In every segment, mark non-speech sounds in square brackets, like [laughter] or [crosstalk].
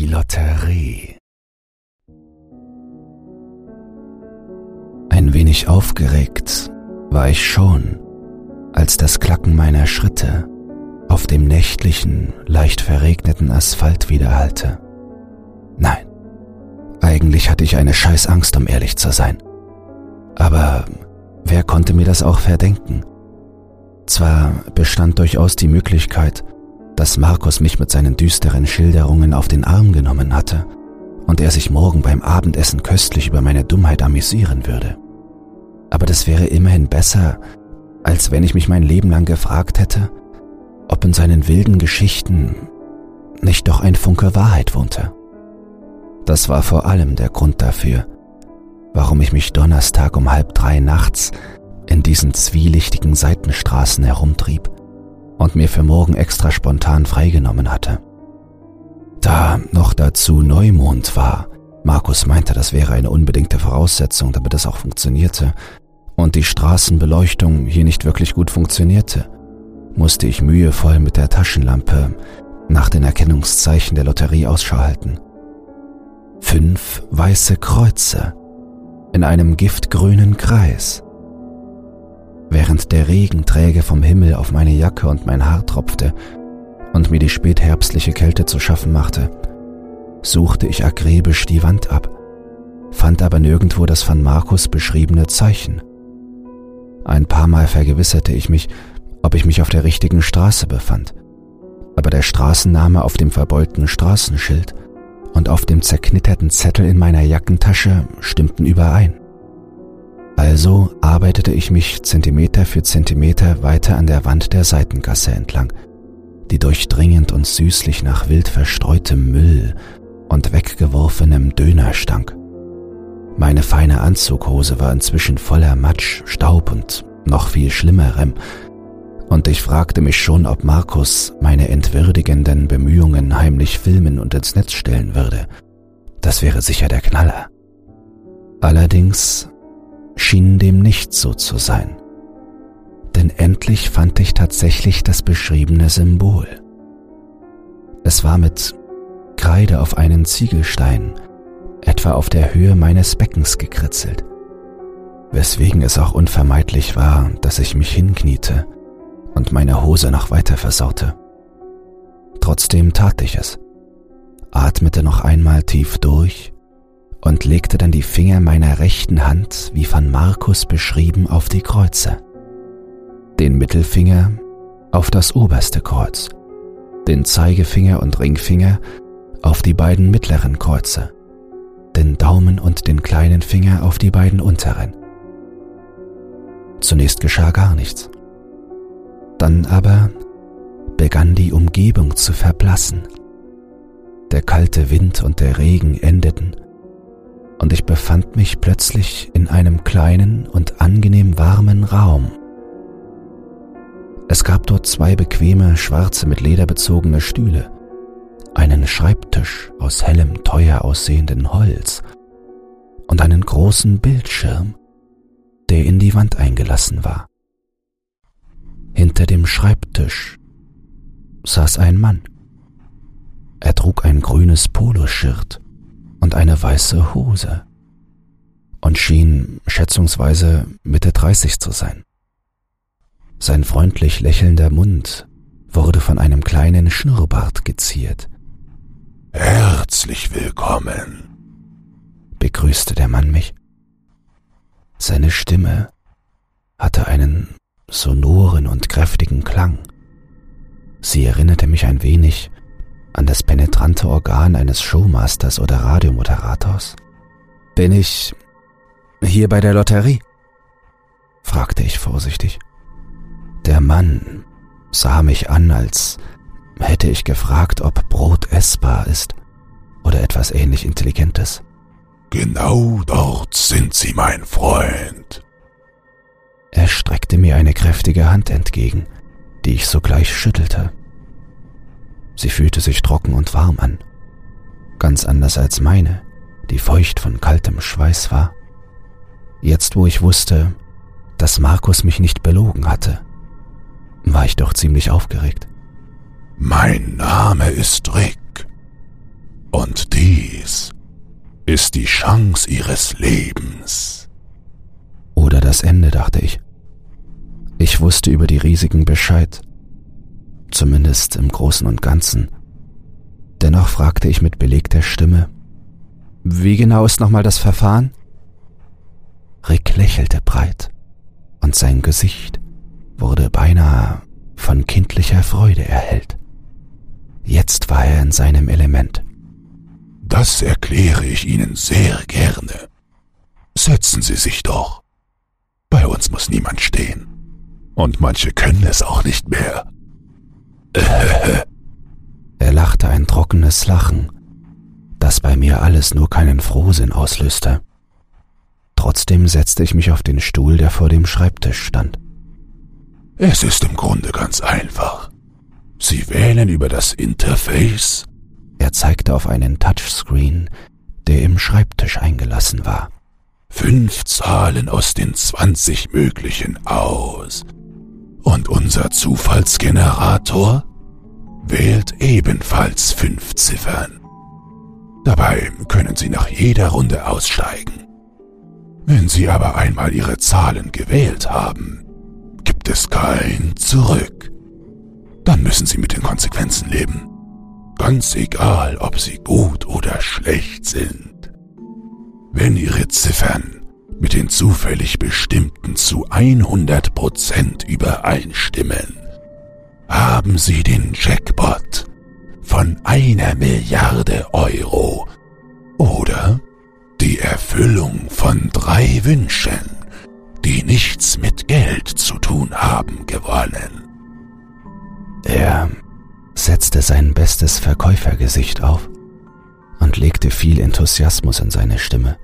Die Lotterie. Ein wenig aufgeregt war ich schon, als das Klacken meiner Schritte auf dem nächtlichen, leicht verregneten Asphalt widerhallte. Nein, eigentlich hatte ich eine Scheißangst, um ehrlich zu sein. Aber wer konnte mir das auch verdenken? Zwar bestand durchaus die Möglichkeit, dass Markus mich mit seinen düsteren Schilderungen auf den Arm genommen hatte und er sich morgen beim Abendessen köstlich über meine Dummheit amüsieren würde. Aber das wäre immerhin besser, als wenn ich mich mein Leben lang gefragt hätte, ob in seinen wilden Geschichten nicht doch ein Funke Wahrheit wohnte. Das war vor allem der Grund dafür, warum ich mich Donnerstag um halb drei nachts in diesen zwielichtigen Seitenstraßen herumtrieb und mir für morgen extra spontan freigenommen hatte. Da noch dazu Neumond war, Markus meinte, das wäre eine unbedingte Voraussetzung, damit es auch funktionierte, und die Straßenbeleuchtung hier nicht wirklich gut funktionierte, musste ich mühevoll mit der Taschenlampe nach den Erkennungszeichen der Lotterie Ausschau halten. Fünf weiße Kreuze in einem giftgrünen Kreis. Während der Regen träge vom Himmel auf meine Jacke und mein Haar tropfte und mir die spätherbstliche Kälte zu schaffen machte, suchte ich akribisch die Wand ab, fand aber nirgendwo das von Markus beschriebene Zeichen. Ein paar Mal vergewisserte ich mich, ob ich mich auf der richtigen Straße befand, aber der Straßenname auf dem verbeulten Straßenschild und auf dem zerknitterten Zettel in meiner Jackentasche stimmten überein. Also arbeitete ich mich Zentimeter für Zentimeter weiter an der Wand der Seitengasse entlang, die durchdringend und süßlich nach wild verstreutem Müll und weggeworfenem Döner stank. Meine feine Anzughose war inzwischen voller Matsch, Staub und noch viel Schlimmerem, und ich fragte mich schon, ob Markus meine entwürdigenden Bemühungen heimlich filmen und ins Netz stellen würde. Das wäre sicher der Knaller. Allerdings schien dem nicht so zu sein. Denn endlich fand ich tatsächlich das beschriebene Symbol. Es war mit Kreide auf einen Ziegelstein, etwa auf der Höhe meines Beckens gekritzelt, weswegen es auch unvermeidlich war, dass ich mich hinkniete und meine Hose noch weiter versaute. Trotzdem tat ich es, atmete noch einmal tief durch und legte dann die Finger meiner rechten Hand, wie von Markus beschrieben, auf die Kreuze. Den Mittelfinger auf das oberste Kreuz, den Zeigefinger und Ringfinger auf die beiden mittleren Kreuze, den Daumen und den kleinen Finger auf die beiden unteren. Zunächst geschah gar nichts. Dann aber begann die Umgebung zu verblassen. Der kalte Wind und der Regen endeten, und ich befand mich plötzlich in einem kleinen und angenehm warmen Raum. Es gab dort zwei bequeme, schwarze mit Leder bezogene Stühle, einen Schreibtisch aus hellem, teuer aussehenden Holz und einen großen Bildschirm, der in die Wand eingelassen war. Hinter dem Schreibtisch saß ein Mann. Er trug ein grünes Poloshirt und eine weiße Hose und schien schätzungsweise Mitte 30 zu sein. Sein freundlich lächelnder Mund wurde von einem kleinen Schnurrbart geziert. Herzlich willkommen, begrüßte der Mann mich. Seine Stimme hatte einen sonoren und kräftigen Klang. Sie erinnerte mich ein wenig an das penetrante Organ eines Showmasters oder Radiomoderators. Bin ich hier bei der Lotterie? fragte ich vorsichtig. Der Mann sah mich an, als hätte ich gefragt, ob Brot essbar ist oder etwas ähnlich Intelligentes. Genau dort sind Sie, mein Freund. Er streckte mir eine kräftige Hand entgegen, die ich sogleich schüttelte. Sie fühlte sich trocken und warm an, ganz anders als meine, die feucht von kaltem Schweiß war. Jetzt, wo ich wusste, dass Markus mich nicht belogen hatte, war ich doch ziemlich aufgeregt. Mein Name ist Rick. Und dies ist die Chance ihres Lebens. Oder das Ende, dachte ich. Ich wusste über die Risiken Bescheid. Zumindest im Großen und Ganzen. Dennoch fragte ich mit belegter Stimme, wie genau ist nochmal das Verfahren? Rick lächelte breit und sein Gesicht wurde beinahe von kindlicher Freude erhellt. Jetzt war er in seinem Element. Das erkläre ich Ihnen sehr gerne. Setzen Sie sich doch. Bei uns muss niemand stehen. Und manche können es auch nicht mehr. [laughs] er lachte ein trockenes Lachen, das bei mir alles nur keinen Frohsinn auslöste. Trotzdem setzte ich mich auf den Stuhl, der vor dem Schreibtisch stand. Es ist im Grunde ganz einfach. Sie wählen über das Interface. Er zeigte auf einen Touchscreen, der im Schreibtisch eingelassen war. Fünf Zahlen aus den 20 möglichen aus. Und unser Zufallsgenerator wählt ebenfalls fünf Ziffern. Dabei können Sie nach jeder Runde aussteigen. Wenn Sie aber einmal Ihre Zahlen gewählt haben, gibt es kein Zurück. Dann müssen Sie mit den Konsequenzen leben. Ganz egal, ob sie gut oder schlecht sind. Wenn Ihre Ziffern mit den zufällig bestimmten zu 100% übereinstimmen, haben Sie den Jackpot von einer Milliarde Euro oder die Erfüllung von drei Wünschen, die nichts mit Geld zu tun haben, gewonnen. Er setzte sein bestes Verkäufergesicht auf und legte viel Enthusiasmus in seine Stimme.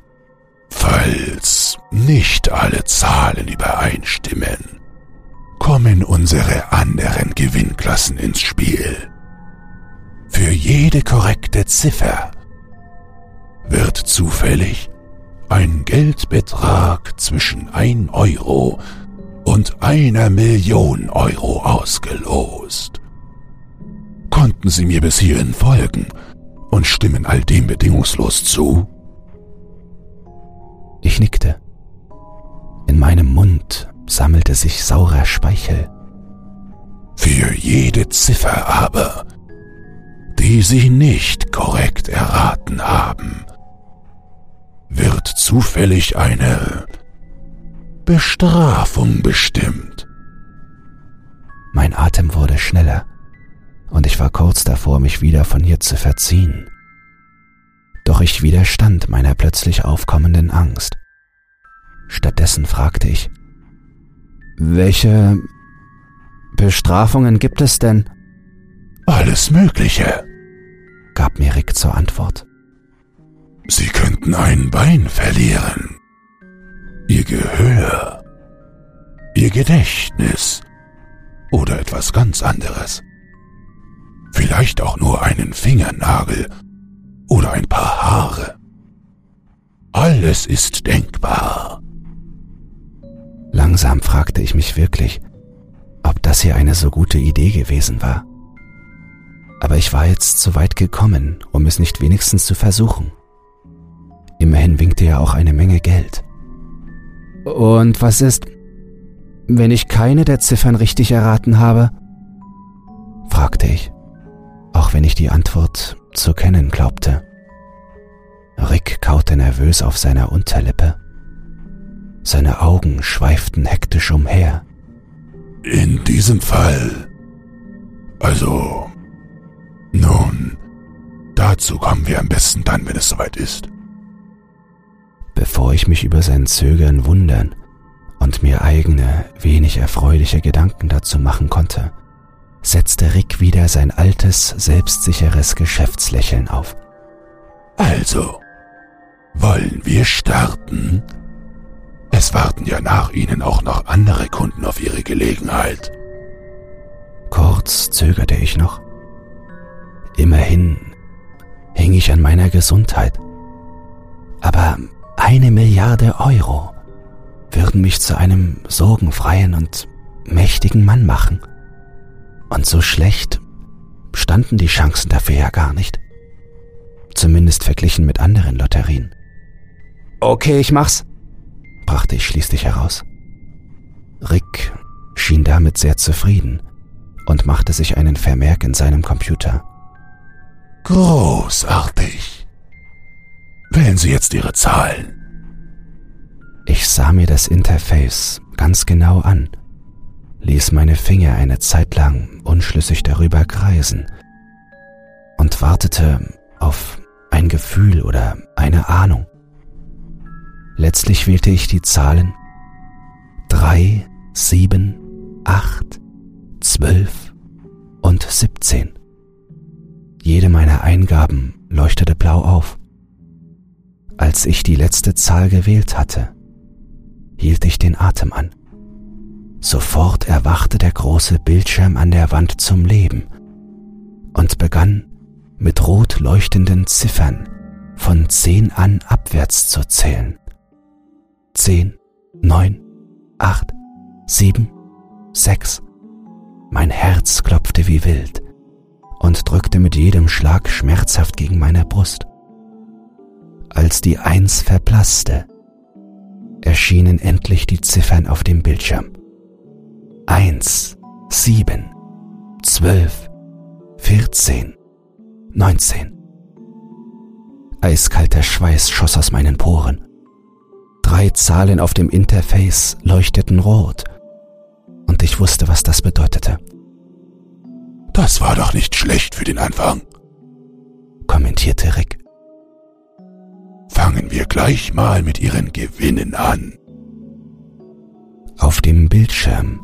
Falls nicht alle Zahlen übereinstimmen, kommen unsere anderen Gewinnklassen ins Spiel. Für jede korrekte Ziffer wird zufällig ein Geldbetrag zwischen 1 Euro und einer Million Euro ausgelost. Konnten Sie mir bis hierhin folgen und stimmen all dem bedingungslos zu? Ich nickte. In meinem Mund sammelte sich saurer Speichel. Für jede Ziffer aber, die Sie nicht korrekt erraten haben, wird zufällig eine Bestrafung bestimmt. Mein Atem wurde schneller und ich war kurz davor, mich wieder von hier zu verziehen. Doch ich widerstand meiner plötzlich aufkommenden Angst. Stattdessen fragte ich, welche Bestrafungen gibt es denn? Alles Mögliche, gab mir Rick zur Antwort. Sie könnten ein Bein verlieren, Ihr Gehör, Ihr Gedächtnis oder etwas ganz anderes. Vielleicht auch nur einen Fingernagel oder ein paar Haare. Alles ist denkbar. Langsam fragte ich mich wirklich, ob das hier eine so gute Idee gewesen war. Aber ich war jetzt zu weit gekommen, um es nicht wenigstens zu versuchen. Immerhin winkte ja auch eine Menge Geld. Und was ist, wenn ich keine der Ziffern richtig erraten habe? fragte ich, auch wenn ich die Antwort zu kennen glaubte. Rick kaute nervös auf seiner Unterlippe. Seine Augen schweiften hektisch umher. In diesem Fall. Also. Nun, dazu kommen wir am besten dann, wenn es soweit ist. Bevor ich mich über sein Zögern wundern und mir eigene, wenig erfreuliche Gedanken dazu machen konnte, setzte Rick wieder sein altes, selbstsicheres Geschäftslächeln auf. Also, wollen wir starten? Es warten ja nach Ihnen auch noch andere Kunden auf Ihre Gelegenheit. Kurz zögerte ich noch. Immerhin hing ich an meiner Gesundheit. Aber eine Milliarde Euro würden mich zu einem sorgenfreien und mächtigen Mann machen. Und so schlecht standen die Chancen dafür ja gar nicht. Zumindest verglichen mit anderen Lotterien. Okay, ich mach's, brachte ich schließlich heraus. Rick schien damit sehr zufrieden und machte sich einen Vermerk in seinem Computer. Großartig. Wählen Sie jetzt Ihre Zahlen. Ich sah mir das Interface ganz genau an, ließ meine Finger eine Zeit lang unschlüssig darüber kreisen und wartete auf ein Gefühl oder eine Ahnung. Letztlich wählte ich die Zahlen 3, 7, 8, 12 und 17. Jede meiner Eingaben leuchtete blau auf. Als ich die letzte Zahl gewählt hatte, hielt ich den Atem an. Sofort erwachte der große Bildschirm an der Wand zum Leben und begann mit rot leuchtenden Ziffern von zehn an abwärts zu zählen. Zehn, neun, acht, sieben, sechs. Mein Herz klopfte wie wild und drückte mit jedem Schlag schmerzhaft gegen meine Brust. Als die Eins verblasste, erschienen endlich die Ziffern auf dem Bildschirm. Eins, sieben, zwölf, vierzehn, neunzehn. Eiskalter Schweiß schoss aus meinen Poren. Drei Zahlen auf dem Interface leuchteten rot, und ich wusste, was das bedeutete. Das war doch nicht schlecht für den Anfang, kommentierte Rick. Fangen wir gleich mal mit Ihren Gewinnen an. Auf dem Bildschirm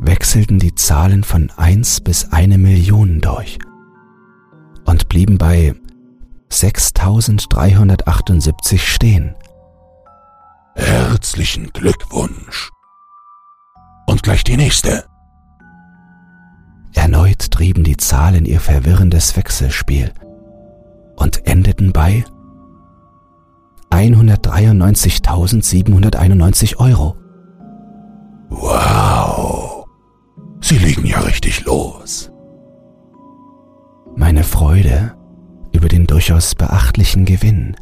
wechselten die Zahlen von 1 bis eine Million durch und blieben bei 6378 stehen. Herzlichen Glückwunsch. Und gleich die nächste. Erneut trieben die Zahlen ihr verwirrendes Wechselspiel und endeten bei 193.791 Euro. Wow. Sie liegen ja richtig los. Meine Freude über den durchaus beachtlichen Gewinn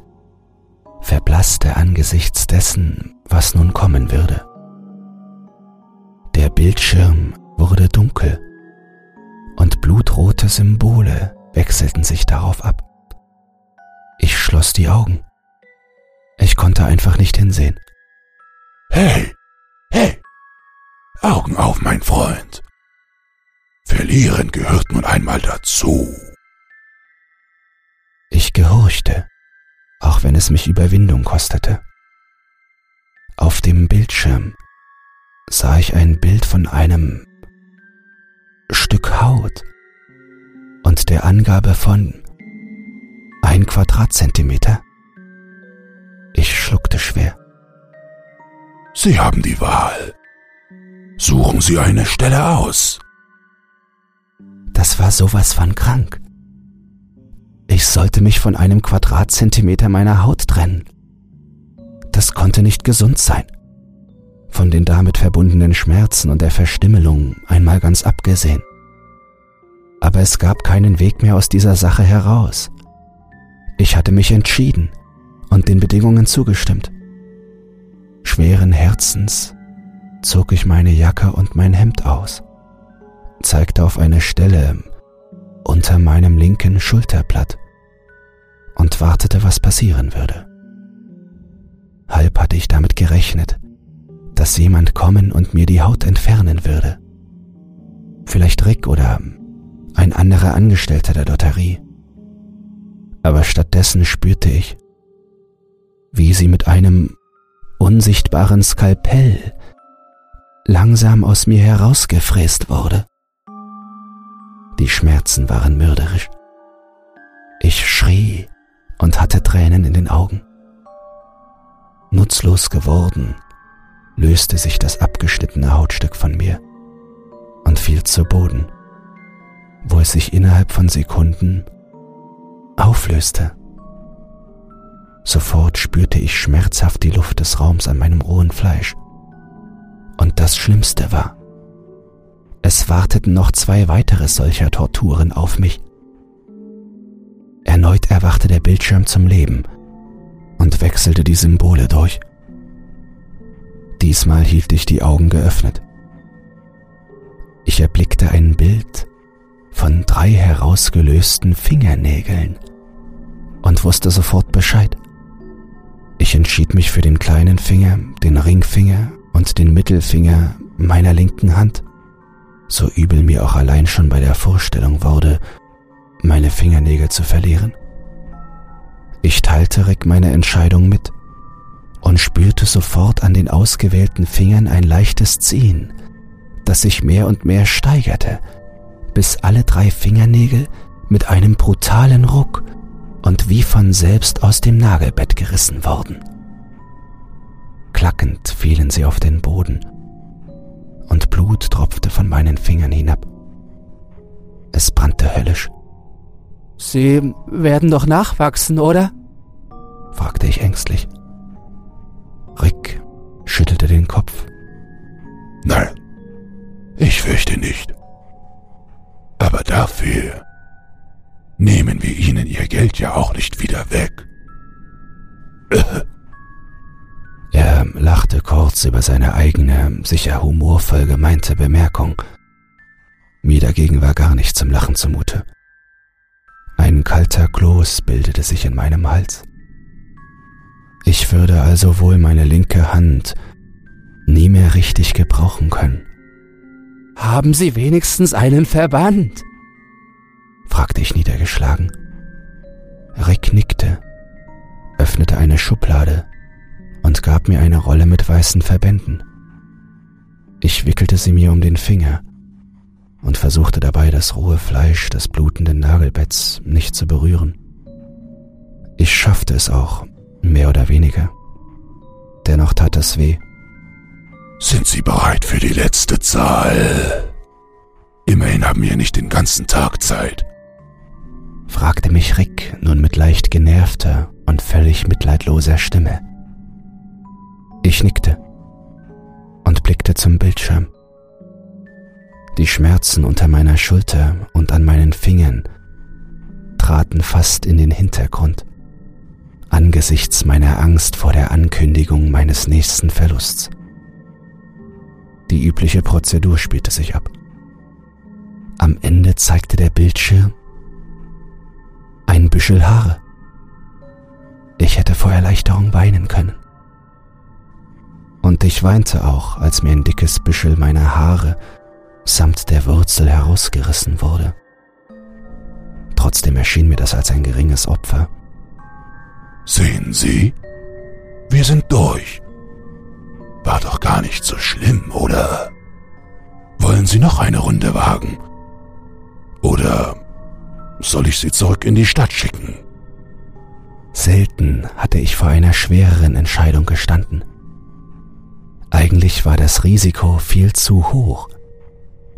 verblasste angesichts dessen, was nun kommen würde. Der Bildschirm wurde dunkel und blutrote Symbole wechselten sich darauf ab. Ich schloss die Augen. Ich konnte einfach nicht hinsehen. Hey, hey, Augen auf, mein Freund. Verlieren gehört nun einmal dazu. Ich gehorchte auch wenn es mich Überwindung kostete. Auf dem Bildschirm sah ich ein Bild von einem Stück Haut und der Angabe von ein Quadratzentimeter. Ich schluckte schwer. Sie haben die Wahl. Suchen Sie eine Stelle aus. Das war sowas von krank. Ich sollte mich von einem Quadratzentimeter meiner Haut trennen. Das konnte nicht gesund sein. Von den damit verbundenen Schmerzen und der Verstümmelung einmal ganz abgesehen. Aber es gab keinen Weg mehr aus dieser Sache heraus. Ich hatte mich entschieden und den Bedingungen zugestimmt. Schweren Herzens zog ich meine Jacke und mein Hemd aus, zeigte auf eine Stelle unter meinem linken Schulterblatt und wartete, was passieren würde. Halb hatte ich damit gerechnet, dass jemand kommen und mir die Haut entfernen würde. Vielleicht Rick oder ein anderer Angestellter der Lotterie. Aber stattdessen spürte ich, wie sie mit einem unsichtbaren Skalpell langsam aus mir herausgefräst wurde. Die Schmerzen waren mörderisch. Ich schrie und hatte Tränen in den Augen. Nutzlos geworden, löste sich das abgeschnittene Hautstück von mir und fiel zu Boden, wo es sich innerhalb von Sekunden auflöste. Sofort spürte ich schmerzhaft die Luft des Raums an meinem rohen Fleisch. Und das Schlimmste war, es warteten noch zwei weitere solcher Torturen auf mich. Erneut erwachte der Bildschirm zum Leben und wechselte die Symbole durch. Diesmal hielt ich die Augen geöffnet. Ich erblickte ein Bild von drei herausgelösten Fingernägeln und wusste sofort Bescheid. Ich entschied mich für den kleinen Finger, den Ringfinger und den Mittelfinger meiner linken Hand, so übel mir auch allein schon bei der Vorstellung wurde, meine Fingernägel zu verlieren. Ich teilte Rick meine Entscheidung mit und spürte sofort an den ausgewählten Fingern ein leichtes Ziehen, das sich mehr und mehr steigerte, bis alle drei Fingernägel mit einem brutalen Ruck und wie von selbst aus dem Nagelbett gerissen wurden. Klackend fielen sie auf den Boden, und Blut tropfte von meinen Fingern hinab. Es brannte höllisch. Sie werden doch nachwachsen, oder? fragte ich ängstlich. Rick schüttelte den Kopf. Nein, ich fürchte nicht. Aber dafür nehmen wir ihnen ihr Geld ja auch nicht wieder weg. [laughs] Er lachte kurz über seine eigene, sicher humorvoll gemeinte Bemerkung. Mir dagegen war gar nicht zum Lachen zumute. Ein kalter Kloß bildete sich in meinem Hals. Ich würde also wohl meine linke Hand nie mehr richtig gebrauchen können. Haben Sie wenigstens einen Verband? fragte ich niedergeschlagen. Rick nickte, öffnete eine Schublade und gab mir eine Rolle mit weißen Verbänden. Ich wickelte sie mir um den Finger und versuchte dabei das rohe Fleisch des blutenden Nagelbetts nicht zu berühren. Ich schaffte es auch, mehr oder weniger. Dennoch tat es weh. Sind Sie bereit für die letzte Zahl? Immerhin haben wir nicht den ganzen Tag Zeit. fragte mich Rick nun mit leicht genervter und völlig mitleidloser Stimme. Ich nickte und blickte zum Bildschirm. Die Schmerzen unter meiner Schulter und an meinen Fingern traten fast in den Hintergrund angesichts meiner Angst vor der Ankündigung meines nächsten Verlusts. Die übliche Prozedur spielte sich ab. Am Ende zeigte der Bildschirm ein Büschel Haare. Ich hätte vor Erleichterung weinen können. Und ich weinte auch, als mir ein dickes Büschel meiner Haare samt der Wurzel herausgerissen wurde. Trotzdem erschien mir das als ein geringes Opfer. Sehen Sie? Wir sind durch. War doch gar nicht so schlimm, oder? Wollen Sie noch eine Runde wagen? Oder soll ich Sie zurück in die Stadt schicken? Selten hatte ich vor einer schwereren Entscheidung gestanden. Eigentlich war das Risiko viel zu hoch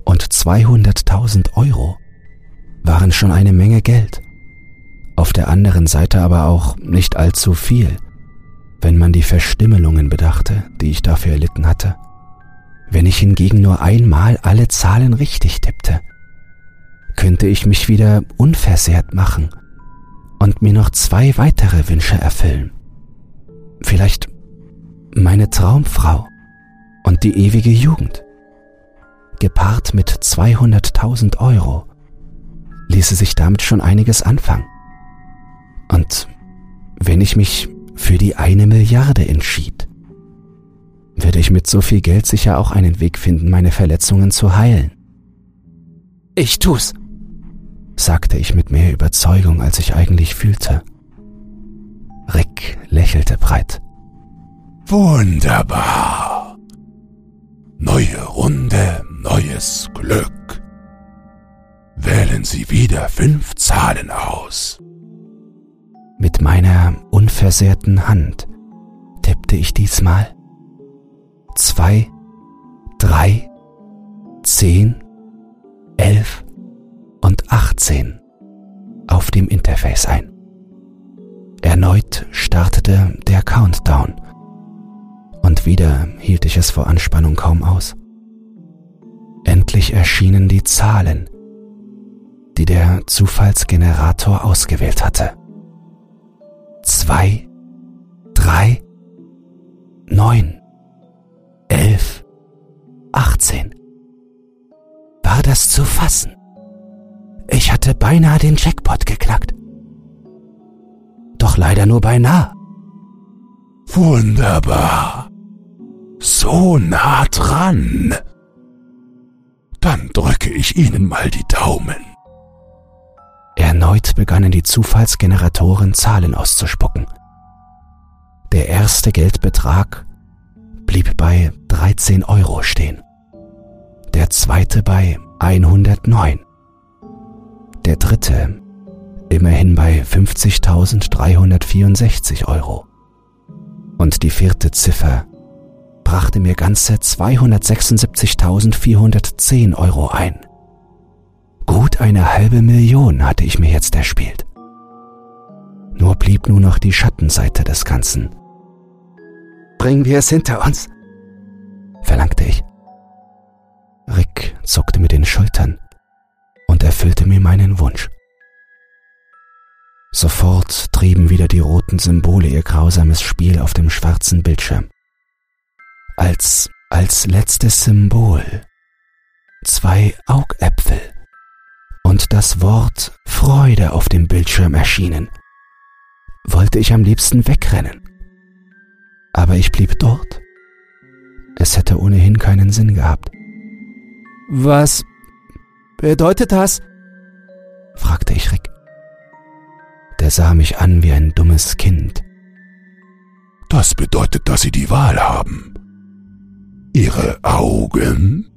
und 200.000 Euro waren schon eine Menge Geld. Auf der anderen Seite aber auch nicht allzu viel – wenn man die Verstümmelungen bedachte, die ich dafür erlitten hatte. Wenn ich hingegen nur einmal alle Zahlen richtig tippte, könnte ich mich wieder unversehrt machen und mir noch zwei weitere Wünsche erfüllen. Vielleicht meine Traumfrau und die ewige Jugend. Gepaart mit 200.000 Euro ließe sich damit schon einiges anfangen. Und wenn ich mich für die eine Milliarde entschied, würde ich mit so viel Geld sicher auch einen Weg finden, meine Verletzungen zu heilen. Ich tu's, sagte ich mit mehr Überzeugung, als ich eigentlich fühlte. Rick lächelte breit. Wunderbar. Neue Runde, neues Glück. Wählen Sie wieder fünf Zahlen aus. Mit meiner unversehrten Hand tippte ich diesmal zwei, drei, zehn, elf und achtzehn auf dem Interface ein. Erneut startete der Countdown und wieder hielt ich es vor Anspannung kaum aus. Endlich erschienen die Zahlen, die der Zufallsgenerator ausgewählt hatte. Zwei, drei, neun, elf, achtzehn. War das zu fassen? Ich hatte beinahe den Jackpot geknackt. Doch leider nur beinahe. Wunderbar. So nah dran. Dann drücke ich Ihnen mal die Daumen. Erneut begannen die Zufallsgeneratoren Zahlen auszuspucken. Der erste Geldbetrag blieb bei 13 Euro stehen. Der zweite bei 109. Der dritte immerhin bei 50.364 Euro. Und die vierte Ziffer brachte mir ganze 276.410 Euro ein. Gut eine halbe Million hatte ich mir jetzt erspielt. Nur blieb nur noch die Schattenseite des Ganzen. Bringen wir es hinter uns, verlangte ich. Rick zuckte mit den Schultern und erfüllte mir meinen Wunsch. Sofort trieben wieder die roten Symbole ihr grausames Spiel auf dem schwarzen Bildschirm als, als letztes Symbol zwei Augäpfel und das Wort Freude auf dem Bildschirm erschienen, wollte ich am liebsten wegrennen. Aber ich blieb dort. Es hätte ohnehin keinen Sinn gehabt. Was bedeutet das? fragte ich Rick. Der sah mich an wie ein dummes Kind. Das bedeutet, dass Sie die Wahl haben. Ihre Augen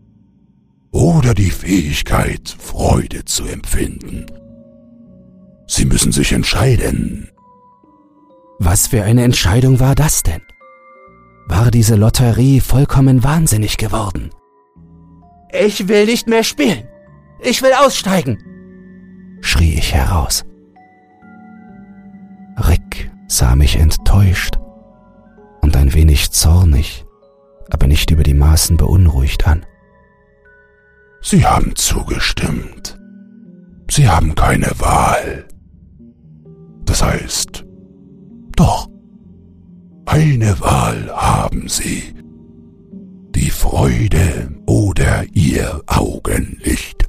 oder die Fähigkeit, Freude zu empfinden. Sie müssen sich entscheiden. Was für eine Entscheidung war das denn? War diese Lotterie vollkommen wahnsinnig geworden? Ich will nicht mehr spielen. Ich will aussteigen, schrie ich heraus. Rick sah mich enttäuscht und ein wenig zornig aber nicht über die Maßen beunruhigt an. Sie haben zugestimmt. Sie haben keine Wahl. Das heißt, doch, eine Wahl haben Sie. Die Freude oder Ihr Augenlicht.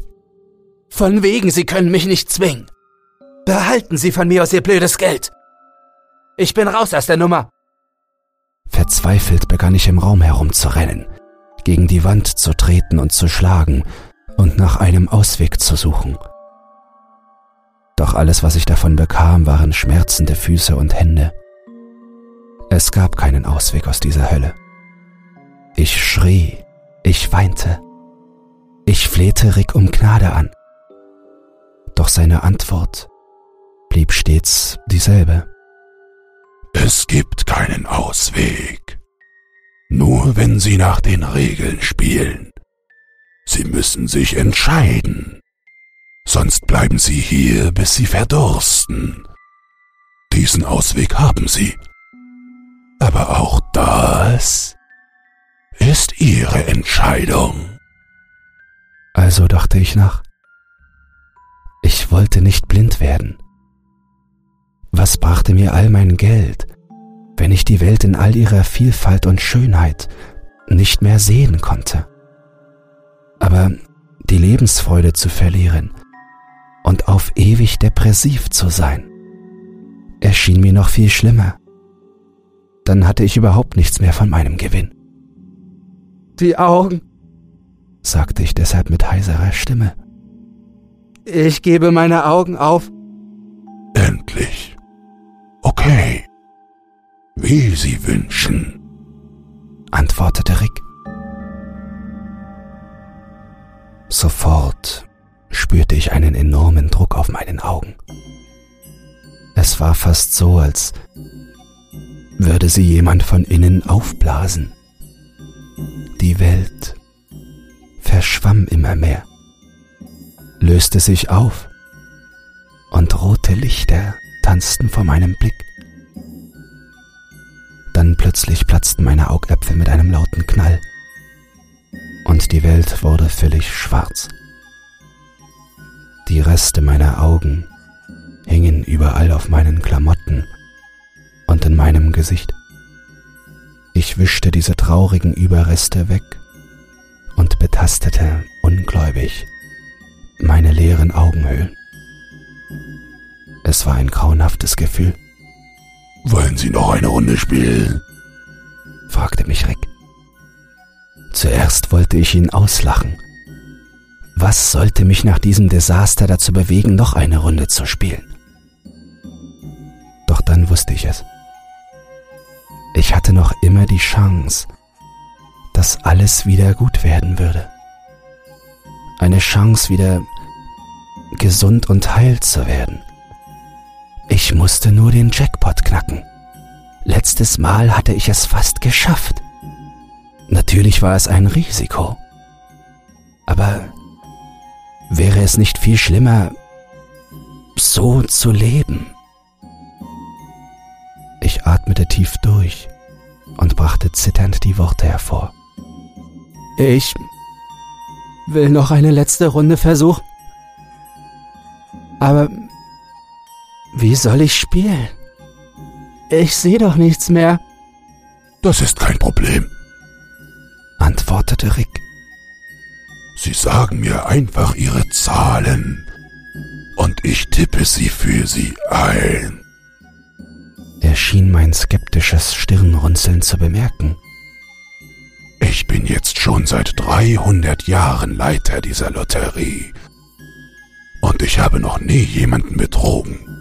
Von wegen, Sie können mich nicht zwingen. Behalten Sie von mir aus Ihr blödes Geld. Ich bin raus aus der Nummer. Verzweifelt begann ich im Raum herumzurennen, gegen die Wand zu treten und zu schlagen und nach einem Ausweg zu suchen. Doch alles, was ich davon bekam, waren schmerzende Füße und Hände. Es gab keinen Ausweg aus dieser Hölle. Ich schrie, ich weinte, ich flehte Rick um Gnade an. Doch seine Antwort blieb stets dieselbe. Es gibt keinen Ausweg. Nur wenn Sie nach den Regeln spielen. Sie müssen sich entscheiden. Sonst bleiben Sie hier, bis Sie verdursten. Diesen Ausweg haben Sie. Aber auch das ist Ihre Entscheidung. Also dachte ich nach. Ich wollte nicht blind werden. Was brachte mir all mein Geld, wenn ich die Welt in all ihrer Vielfalt und Schönheit nicht mehr sehen konnte? Aber die Lebensfreude zu verlieren und auf ewig depressiv zu sein, erschien mir noch viel schlimmer. Dann hatte ich überhaupt nichts mehr von meinem Gewinn. Die Augen, sagte ich deshalb mit heiserer Stimme. Ich gebe meine Augen auf. Endlich. Okay. Wie Sie wünschen, antwortete Rick. Sofort spürte ich einen enormen Druck auf meinen Augen. Es war fast so, als würde sie jemand von innen aufblasen. Die Welt verschwamm immer mehr, löste sich auf und rote Lichter tanzten vor meinem Blick. Dann plötzlich platzten meine Augäpfel mit einem lauten Knall und die Welt wurde völlig schwarz. Die Reste meiner Augen hingen überall auf meinen Klamotten und in meinem Gesicht. Ich wischte diese traurigen Überreste weg und betastete ungläubig meine leeren Augenhöhlen. Es war ein grauenhaftes Gefühl. Wollen Sie noch eine Runde spielen? fragte mich Rick. Zuerst wollte ich ihn auslachen. Was sollte mich nach diesem Desaster dazu bewegen, noch eine Runde zu spielen? Doch dann wusste ich es. Ich hatte noch immer die Chance, dass alles wieder gut werden würde. Eine Chance, wieder gesund und heil zu werden. Ich musste nur den Jackpot knacken. Letztes Mal hatte ich es fast geschafft. Natürlich war es ein Risiko. Aber wäre es nicht viel schlimmer, so zu leben? Ich atmete tief durch und brachte zitternd die Worte hervor. Ich will noch eine letzte Runde versuchen. Aber wie soll ich spielen? Ich sehe doch nichts mehr. Das ist kein Problem, antwortete Rick. Sie sagen mir einfach Ihre Zahlen und ich tippe sie für Sie ein. Er schien mein skeptisches Stirnrunzeln zu bemerken. Ich bin jetzt schon seit 300 Jahren Leiter dieser Lotterie. Und ich habe noch nie jemanden betrogen.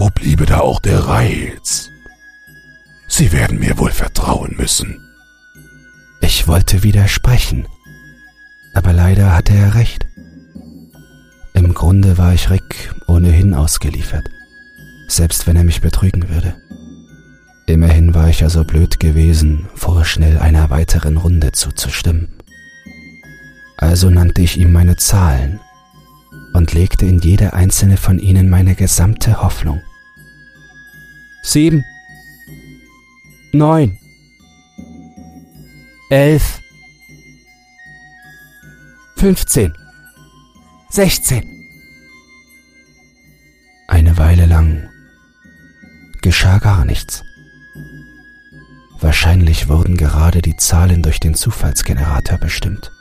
Wo bliebe da auch der Reiz? Sie werden mir wohl vertrauen müssen. Ich wollte widersprechen, aber leider hatte er recht. Im Grunde war ich Rick ohnehin ausgeliefert selbst wenn er mich betrügen würde. Immerhin war ich ja so blöd gewesen, vorschnell einer weiteren Runde zuzustimmen. Also nannte ich ihm meine Zahlen und legte in jede einzelne von ihnen meine gesamte Hoffnung. Sieben, neun, elf, fünfzehn, sechzehn. Eine Weile lang geschah gar nichts. Wahrscheinlich wurden gerade die Zahlen durch den Zufallsgenerator bestimmt.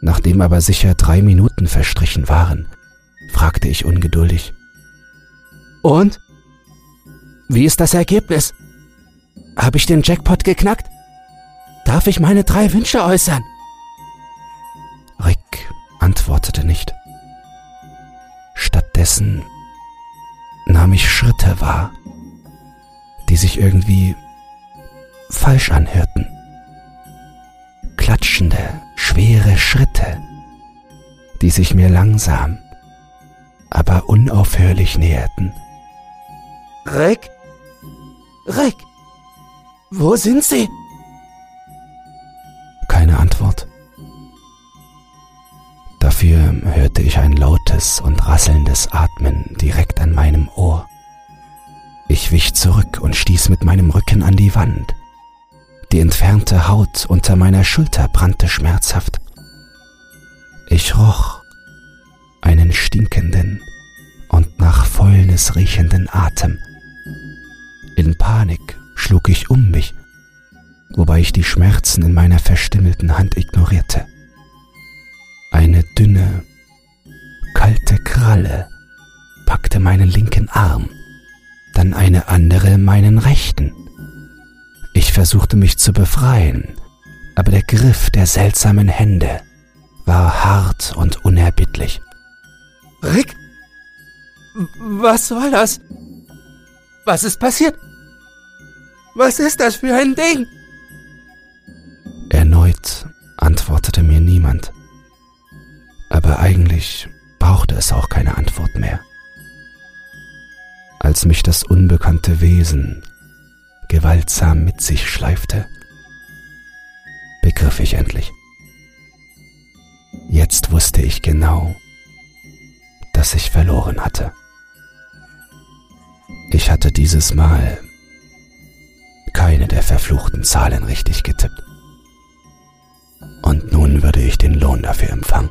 Nachdem aber sicher drei Minuten verstrichen waren, fragte ich ungeduldig. Und? Wie ist das Ergebnis? Habe ich den Jackpot geknackt? Darf ich meine drei Wünsche äußern? Rick antwortete nicht. Stattdessen nahm ich Schritte wahr, die sich irgendwie falsch anhörten. Klatschende, schwere Schritte, die sich mir langsam, aber unaufhörlich näherten. Rick? Rick? Wo sind Sie? Keine Antwort. Dafür hörte ich ein lautes und rasselndes Atmen direkt an meinem Ohr. Ich wich zurück und stieß mit meinem Rücken an die Wand. Die entfernte Haut unter meiner Schulter brannte schmerzhaft. Ich roch einen stinkenden und nach Fäulnis riechenden Atem. In Panik schlug ich um mich, wobei ich die Schmerzen in meiner verstümmelten Hand ignorierte. Eine dünne, kalte Kralle packte meinen linken Arm, dann eine andere meinen rechten. Ich versuchte mich zu befreien, aber der Griff der seltsamen Hände war hart und unerbittlich. Rick? Was soll das? Was ist passiert? Was ist das für ein Ding? Erneut antwortete mir niemand aber eigentlich brauchte es auch keine Antwort mehr. Als mich das unbekannte Wesen gewaltsam mit sich schleifte, begriff ich endlich. Jetzt wusste ich genau, dass ich verloren hatte. Ich hatte dieses Mal keine der verfluchten Zahlen richtig getippt. Und nun würde ich den Lohn dafür empfangen.